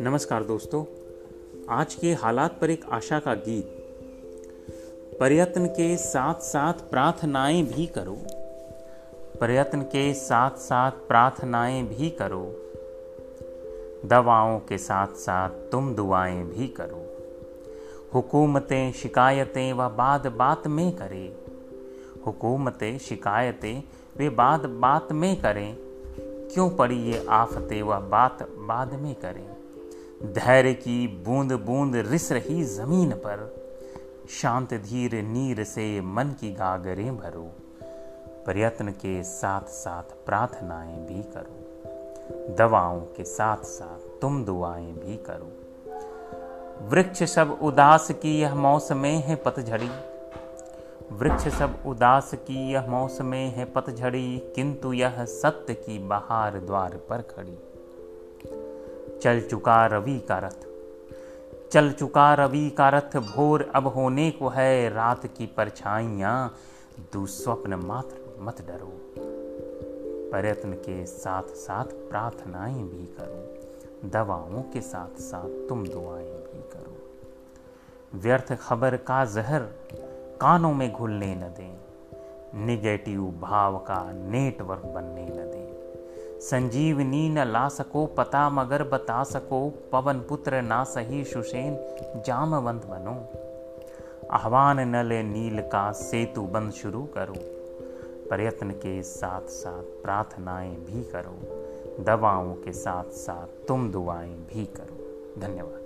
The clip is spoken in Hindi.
नमस्कार दोस्तों, आज के हालात पर एक आशा का गीत। प्रयत्न के साथ साथ प्रार्थनाएँ भी करो। प्रयत्न के साथ साथ प्रार्थनाएँ भी करो। दवाओं के साथ साथ तुम दुआएँ भी करो। हुकूमतें, शिकायतें व बाद बात में करें। हुकूमतें, शिकायतें वे बाद, बात में करें। क्यों पड़ी ये आफतें व बात बाद में करें? धैर्य की बूंद बूंद रिस रही ज़मीन पर। शांत धीर नीर से मन की गागरें भरो। प्रयत्न के साथ साथ प्रार्थनाएँ भी करो। दवाओं के साथ साथ तुम दुआएँ भी करो। वृक्ष सब उदास की यह मौसमें है पतझड़ी। वृक्ष सब उदास की यह मौसमें है पतझड़ी, किंतु यह सत्य की बहार द्वार पर खड़ी। चल चुका रवि का रथ। चल चुका रवि का रथ भोर अब होने को है, रात की परछाइयाँ दुस्वप्न मात्र मत डरो। प्रयत्न के साथ साथ प्रार्थनाएँ भी करो, दवाओं के साथ साथ तुम दुआएँ भी करो। व्यर्थ खबर का जहर कानों में घुलने न दें, निगेटिव भाव का नेटवर्क बनने न दें। संजीवनी न ला सको, पता मगर बता सको, पवन पुत्र ना सही सुषेन, जामवंत बनो। आह्वान न ले नील का सेतु बंद शुरू करो, प्रयत्न के साथ साथ प्रार्थनाएँ भी करो, दवाओं के साथ साथ तुम दुआएँ भी करो। धन्यवाद।